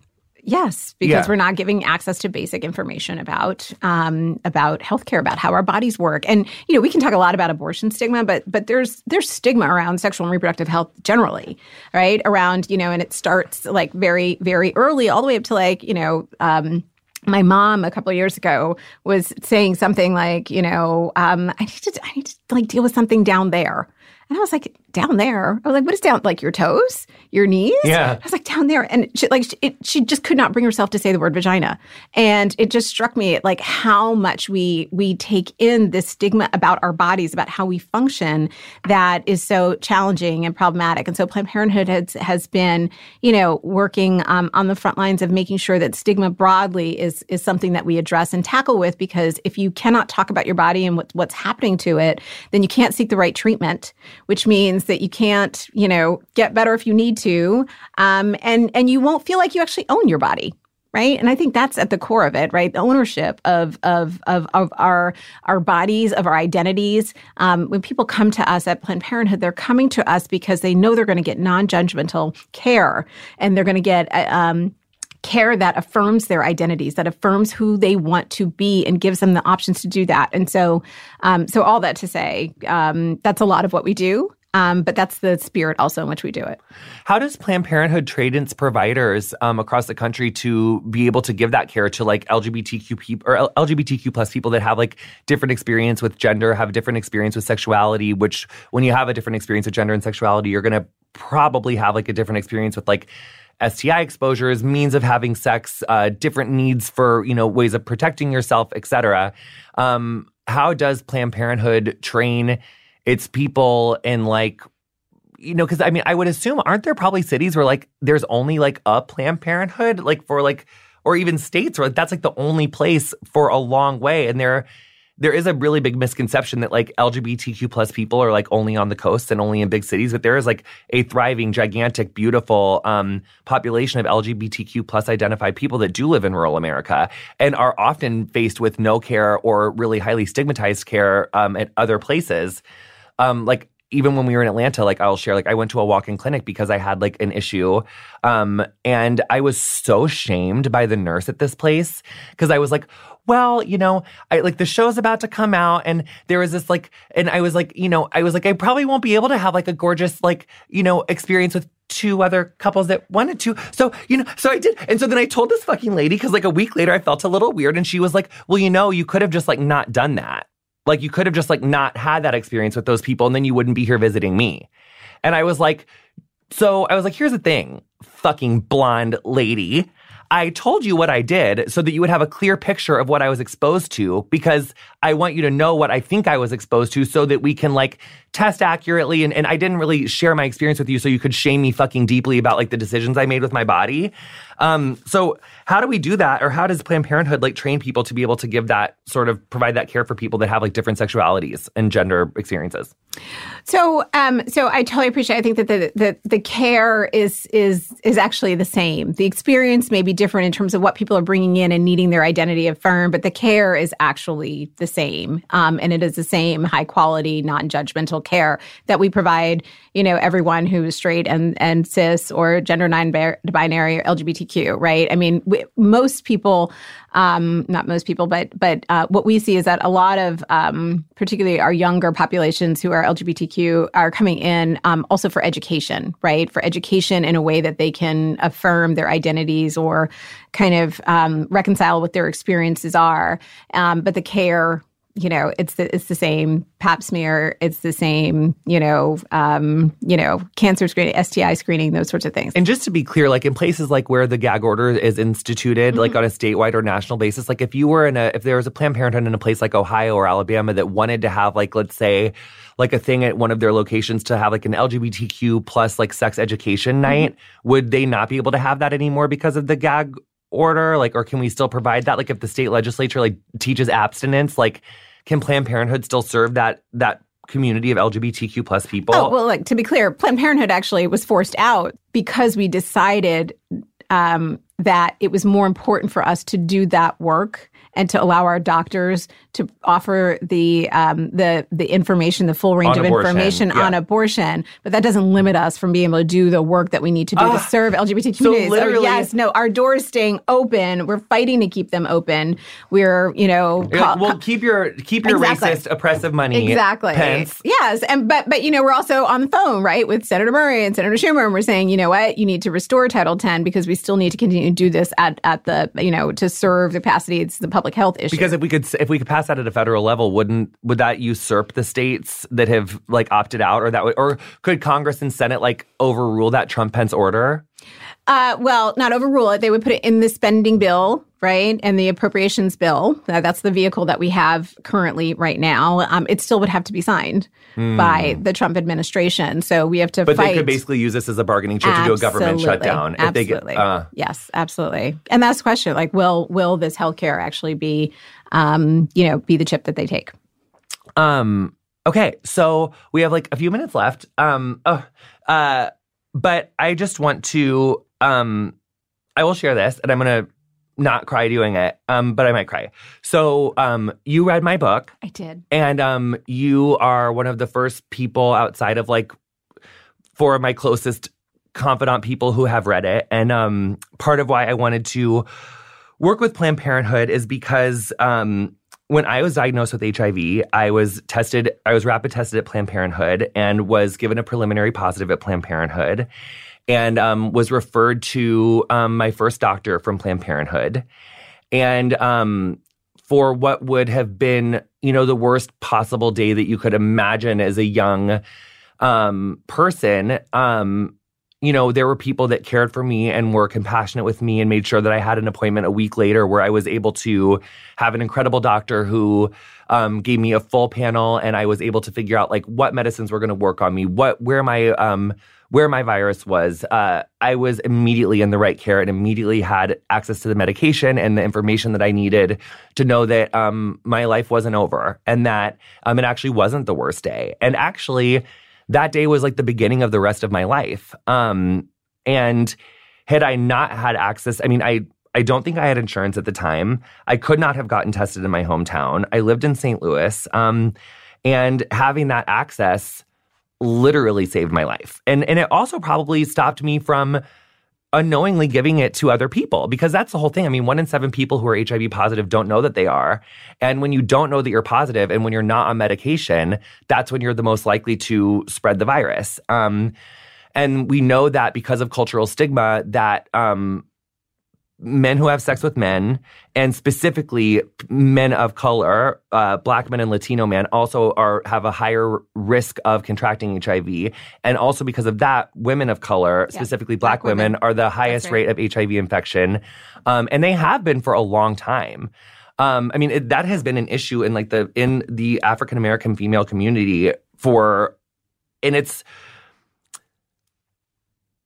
Yes, because Yeah. we're not giving access to basic information about um, about healthcare, about how our bodies work, and you know we can talk a lot about abortion stigma, but but there's there's stigma around sexual and reproductive health generally, right? Around you know, and it starts like very very early, all the way up to like you know. Um, my mom a couple of years ago was saying something like, you know, um, I need to, I need to like deal with something down there, and I was like, down there. I was like, what is down? Like your toes, your knees? Yeah. I was like, down there, and she, like she, it, she just could not bring herself to say the word vagina, and it just struck me like how much we we take in this stigma about our bodies, about how we function, that is so challenging and problematic. And so Planned Parenthood has has been, you know, working um, on the front lines of making sure that stigma broadly is is something that we address and tackle with. Because if you cannot talk about your body and what, what's happening to it, then you can't seek the right treatment, which means that you can't, you know, get better if you need to, um, and and you won't feel like you actually own your body right and i think that's at the core of it right the ownership of of of, of our our bodies of our identities um, when people come to us at planned parenthood they're coming to us because they know they're going to get non-judgmental care and they're going to get uh, um, care that affirms their identities, that affirms who they want to be, and gives them the options to do that. And so, um, so all that to say, um, that's a lot of what we do. Um, but that's the spirit also in which we do it. How does Planned Parenthood trade its providers um, across the country to be able to give that care to like LGBTQ people or LGBTQ plus people that have like different experience with gender, have a different experience with sexuality? Which, when you have a different experience with gender and sexuality, you're going to probably have like a different experience with like STI exposures, means of having sex, uh, different needs for you know ways of protecting yourself, etc. Um, how does Planned Parenthood train its people in like you know because i mean i would assume aren't there probably cities where like there's only like a planned parenthood like for like or even states where like, that's like the only place for a long way and there there is a really big misconception that like LGBTQ plus people are like only on the coast and only in big cities, but there is like a thriving, gigantic, beautiful um, population of LGBTQ plus identified people that do live in rural America and are often faced with no care or really highly stigmatized care um, at other places. Um, like even when we were in Atlanta, like I'll share, like I went to a walk-in clinic because I had like an issue. Um, and I was so shamed by the nurse at this place because I was like, well, you know, I like the show's about to come out and there was this like, and I was like, you know, I was like, I probably won't be able to have like a gorgeous, like, you know, experience with two other couples that wanted to. So, you know, so I did. And so then I told this fucking lady, cause like a week later I felt a little weird and she was like, well, you know, you could have just like not done that. Like you could have just like not had that experience with those people and then you wouldn't be here visiting me. And I was like, so I was like, here's the thing, fucking blonde lady. I told you what I did so that you would have a clear picture of what I was exposed to because I want you to know what I think I was exposed to so that we can like test accurately. And, and I didn't really share my experience with you so you could shame me fucking deeply about like the decisions I made with my body. Um, so how do we do that? Or how does Planned Parenthood like train people to be able to give that sort of provide that care for people that have like different sexualities and gender experiences? So, um, so I totally appreciate. I think that the, the the care is is is actually the same. The experience may be different in terms of what people are bringing in and needing their identity affirmed, but the care is actually the same, um, and it is the same high quality, non judgmental care that we provide. You know, everyone who is straight and and cis or gender non-binary or LGBTQ. Right? I mean, we, most people um, not most people, but but uh, what we see is that a lot of, um, particularly our younger populations who are LGBTQ, are coming in um, also for education, right? For education in a way that they can affirm their identities or kind of um, reconcile what their experiences are. Um, but the care you know, it's the it's the same Pap smear, it's the same, you know, um, you know, cancer screening, STI screening, those sorts of things. And just to be clear, like in places like where the gag order is instituted, mm-hmm. like on a statewide or national basis, like if you were in a if there was a Planned Parenthood in a place like Ohio or Alabama that wanted to have like let's say like a thing at one of their locations to have like an LGBTQ plus like sex education night, mm-hmm. would they not be able to have that anymore because of the gag order? Like, or can we still provide that? Like if the state legislature like teaches abstinence, like can Planned Parenthood still serve that that community of LGBTQ plus people? Oh well, like to be clear, Planned Parenthood actually was forced out because we decided um, that it was more important for us to do that work and to allow our doctors to offer the um, the the information, the full range on of abortion, information yeah. on abortion. But that doesn't limit us from being able to do the work that we need to do uh, to ah, serve LGBT communities. So literally, yes, no, our doors staying open. We're fighting to keep them open. We're you know, call, well, keep your keep your exactly. racist oppressive money. Exactly. Pence. Yes, and but but you know, we're also on the phone right with Senator Murray and Senator Schumer, and we're saying, you know what, you need to restore Title 10 because we still need to continue to do this at at the you know to serve the capacity. It's the public health issue. Because if we could if we could pass that at a federal level, wouldn't would that usurp the states that have like opted out, or that would, or could Congress and Senate like overrule that Trump Pence order? Uh, well, not overrule it. They would put it in the spending bill, right, and the appropriations bill. Uh, that's the vehicle that we have currently right now. Um, it still would have to be signed mm. by the Trump administration. So we have to. But fight. they could basically use this as a bargaining chip absolutely. to do a government shutdown. If absolutely. Get, uh, yes, absolutely. And that's the question: like, will will this health care actually be, um, you know, be the chip that they take? Um. Okay, so we have like a few minutes left. Um. Oh, uh. But I just want to um, I will share this, and I'm gonna not cry doing it, um, but I might cry. So, um, you read my book. I did, and um, you are one of the first people outside of like four of my closest confidant people who have read it, and um, part of why I wanted to work with Planned Parenthood is because um, when I was diagnosed with HIV, I was tested, I was rapid tested at Planned Parenthood and was given a preliminary positive at Planned Parenthood and um, was referred to um, my first doctor from Planned Parenthood. And um, for what would have been, you know, the worst possible day that you could imagine as a young um, person, um, you know, there were people that cared for me and were compassionate with me and made sure that I had an appointment a week later where I was able to have an incredible doctor who um, gave me a full panel and I was able to figure out like what medicines were going to work on me, what where my um, where my virus was. Uh, I was immediately in the right care and immediately had access to the medication and the information that I needed to know that um, my life wasn't over and that um, it actually wasn't the worst day. And actually, that day was like the beginning of the rest of my life. Um, and had I not had access, I mean, I I don't think I had insurance at the time. I could not have gotten tested in my hometown. I lived in St. Louis. Um, and having that access literally saved my life. And and it also probably stopped me from unknowingly giving it to other people because that's the whole thing. I mean, one in seven people who are HIV positive don't know that they are. And when you don't know that you're positive and when you're not on medication, that's when you're the most likely to spread the virus. Um, and we know that because of cultural stigma, that um, men who have sex with men, and specifically men of color, uh, black men and Latino men, also are have a higher risk of contracting HIV. And also because of that, women of color, yeah. specifically black, black women, women, are the highest right. rate of HIV infection, um, and they have been for a long time. Um, I mean, it, that has been an issue in like the in the African American female community for, and it's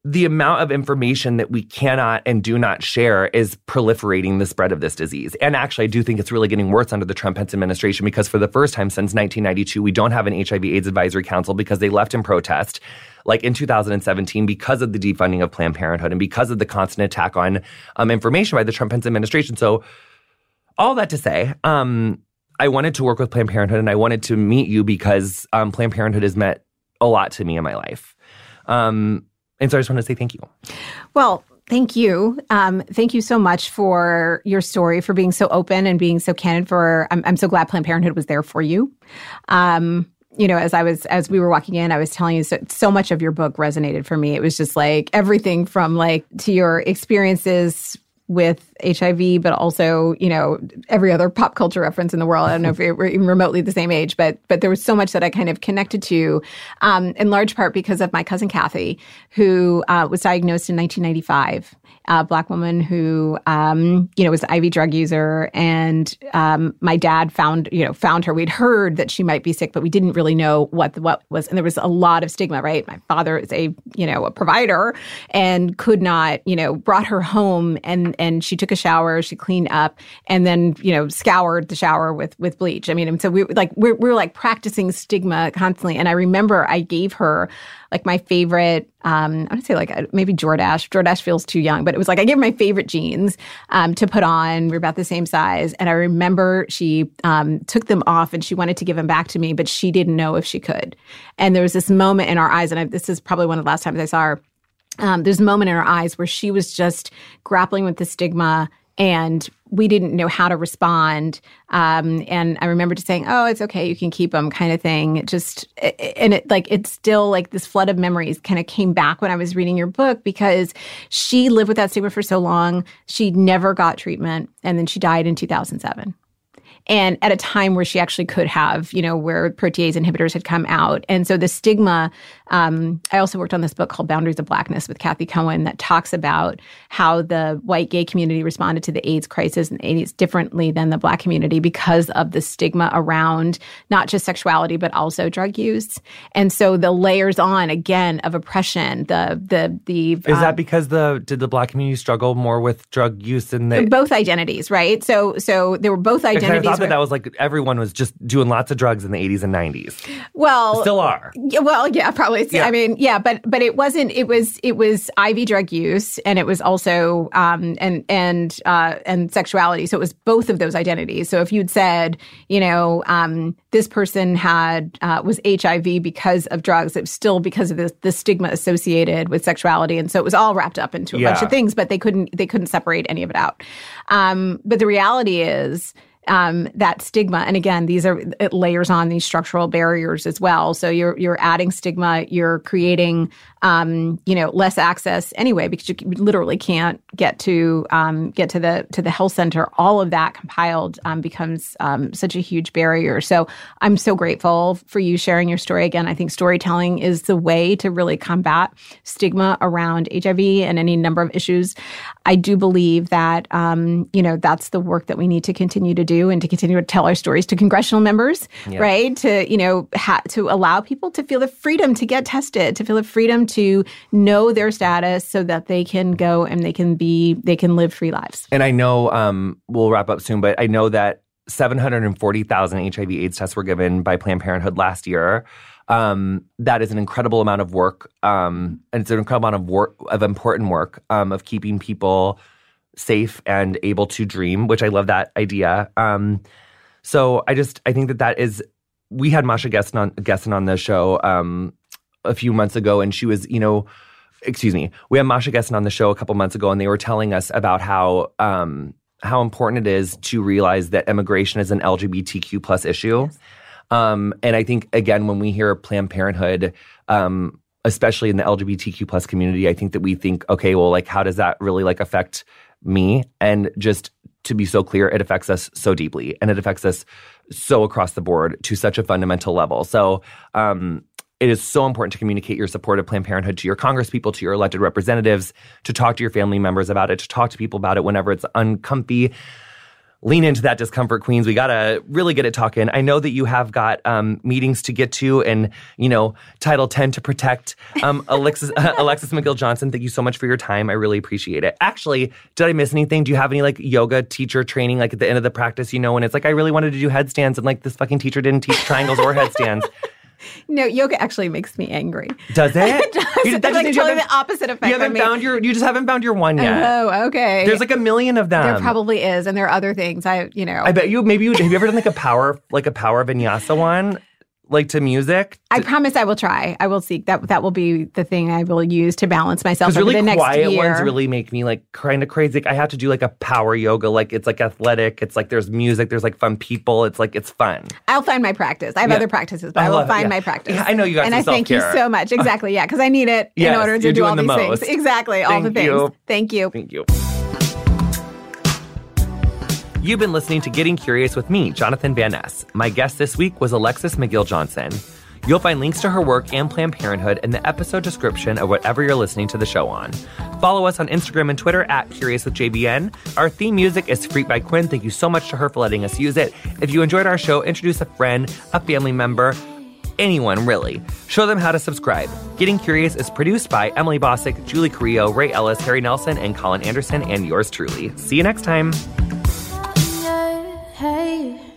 the amount of information that we cannot and do not share is proliferating the spread of this disease. And actually, I do think it's really getting worse under the Trump administration because for the first time since 1992, we don't have an HIV AIDS advisory council because they left in protest. Like in 2017, because of the defunding of Planned Parenthood and because of the constant attack on um, information by the Trump administration. So, all that to say, um, I wanted to work with Planned Parenthood and I wanted to meet you because um, Planned Parenthood has meant a lot to me in my life. Um, and so I just want to say thank you. Well, Thank you. Um, thank you so much for your story, for being so open and being so candid. For I'm, I'm so glad Planned Parenthood was there for you. Um, you know, as I was as we were walking in, I was telling you so, so much of your book resonated for me. It was just like everything from like to your experiences with HIV, but also, you know, every other pop culture reference in the world. I don't know if we're even remotely the same age, but but there was so much that I kind of connected to, um, in large part because of my cousin Kathy, who uh, was diagnosed in 1995 a black woman who, um, you know, was an IV drug user. And um, my dad found, you know, found her. We'd heard that she might be sick, but we didn't really know what the, what was. And there was a lot of stigma, right? My father is a, you know, a provider and could not, you know, brought her home and and she took a shower, she cleaned up, and then, you know, scoured the shower with with bleach. I mean, and so we like we're, we're like practicing stigma constantly. And I remember I gave her like my favorite um, I would say like uh, maybe Jordache. Jordache feels too young, but it was like I gave my favorite jeans um, to put on. We are about the same size, and I remember she um, took them off and she wanted to give them back to me, but she didn't know if she could. And there was this moment in our eyes, and I, this is probably one of the last times I saw her. Um, there's a moment in her eyes where she was just grappling with the stigma and we didn't know how to respond. Um, and I remember just saying, "Oh, it's okay, you can keep them," kind of thing. just and it like it's still like this flood of memories kind of came back when I was reading your book because she lived with that stigma for so long. She never got treatment, and then she died in 2007 and at a time where she actually could have, you know, where protease inhibitors had come out. And so the stigma, um, I also worked on this book called Boundaries of Blackness with Cathy Cohen that talks about how the white gay community responded to the AIDS crisis and the AIDS differently than the black community because of the stigma around not just sexuality, but also drug use. And so the layers on again of oppression, the, the, the. Is um, that because the, did the black community struggle more with drug use than the. Both identities, right? So, so there were both identities thought that that was like everyone was just doing lots of drugs in the 80s and 90s. Well, still are. Yeah, Well, yeah, probably. Yeah. I mean, yeah, but but it wasn't. It was it was IV drug use, and it was also um and and uh and sexuality. So it was both of those identities. So if you'd said, you know, um, this person had uh, was HIV because of drugs, it was still because of the, the stigma associated with sexuality, and so it was all wrapped up into a yeah. bunch of things. But they couldn't they couldn't separate any of it out. Um, but the reality is um, that stigma. And again, these are it layers on these structural barriers as well. So you're you're adding stigma, you're creating um, you know less access anyway because you literally can't get to um, get to the to the health center. All of that compiled um, becomes um, such a huge barrier. So I'm so grateful for you sharing your story again. I think storytelling is the way to really combat stigma around HIV and any number of issues. I do believe that um, you know that's the work that we need to continue to do and to continue to tell our stories to congressional members, yeah. right? To you know ha- to allow people to feel the freedom to get tested, to feel the freedom to know their status, so that they can go and they can be they can live free lives. And I know um, we'll wrap up soon, but I know that 740,000 HIV/AIDS tests were given by Planned Parenthood last year. Um, that is an incredible amount of work, um, and it's an incredible amount of work of important work um, of keeping people safe and able to dream, which I love that idea. Um, so I just I think that that is. We had Masha Gessen on on the show um, a few months ago, and she was you know. Excuse me. We had Masha Gessen on the show a couple months ago, and they were telling us about how um, how important it is to realize that immigration is an LGBTQ plus issue. Yes. Um, and I think again, when we hear Planned Parenthood, um, especially in the LGBTQ plus community, I think that we think, okay, well, like, how does that really like affect me? And just to be so clear, it affects us so deeply, and it affects us so across the board to such a fundamental level. So, um, it is so important to communicate your support of Planned Parenthood to your congresspeople, to your elected representatives, to talk to your family members about it, to talk to people about it whenever it's uncomfy lean into that discomfort, Queens. We got to really get it talking. I know that you have got um, meetings to get to and, you know, Title 10 to protect. Um, Alexis, uh, Alexis McGill Johnson, thank you so much for your time. I really appreciate it. Actually, did I miss anything? Do you have any like yoga teacher training, like at the end of the practice, you know, when it's like, I really wanted to do headstands and like this fucking teacher didn't teach triangles or headstands? No, yoga actually makes me angry. Does it? it does. You, it's like totally the opposite effect. You haven't found your. You just haven't found your one yet. Oh, okay. There's like a million of them. There probably is, and there are other things. I, you know. I bet you. Maybe you have you ever done like a power, like a power vinyasa one? Like to music? I promise I will try. I will seek that. That will be the thing I will use to balance myself. Because really the quiet year. ones really make me like kind of crazy. I have to do like a power yoga. Like it's like athletic. It's like there's music. There's like fun people. It's like it's fun. I'll find my practice. I have yeah. other practices, but I, I will find yeah. my practice. Yeah, I know you guys. And I thank you so much. Exactly. Yeah, because I need it yes, in order to do all the these most. things. Exactly. Thank all the things. You. Thank you. Thank you. You've been listening to Getting Curious with me, Jonathan Van Ness. My guest this week was Alexis McGill Johnson. You'll find links to her work and Planned Parenthood in the episode description of whatever you're listening to the show on. Follow us on Instagram and Twitter at Curious with JVN. Our theme music is Freak by Quinn. Thank you so much to her for letting us use it. If you enjoyed our show, introduce a friend, a family member, anyone really. Show them how to subscribe. Getting Curious is produced by Emily Bossak, Julie Carrillo, Ray Ellis, Harry Nelson, and Colin Anderson, and yours truly. See you next time. Hey.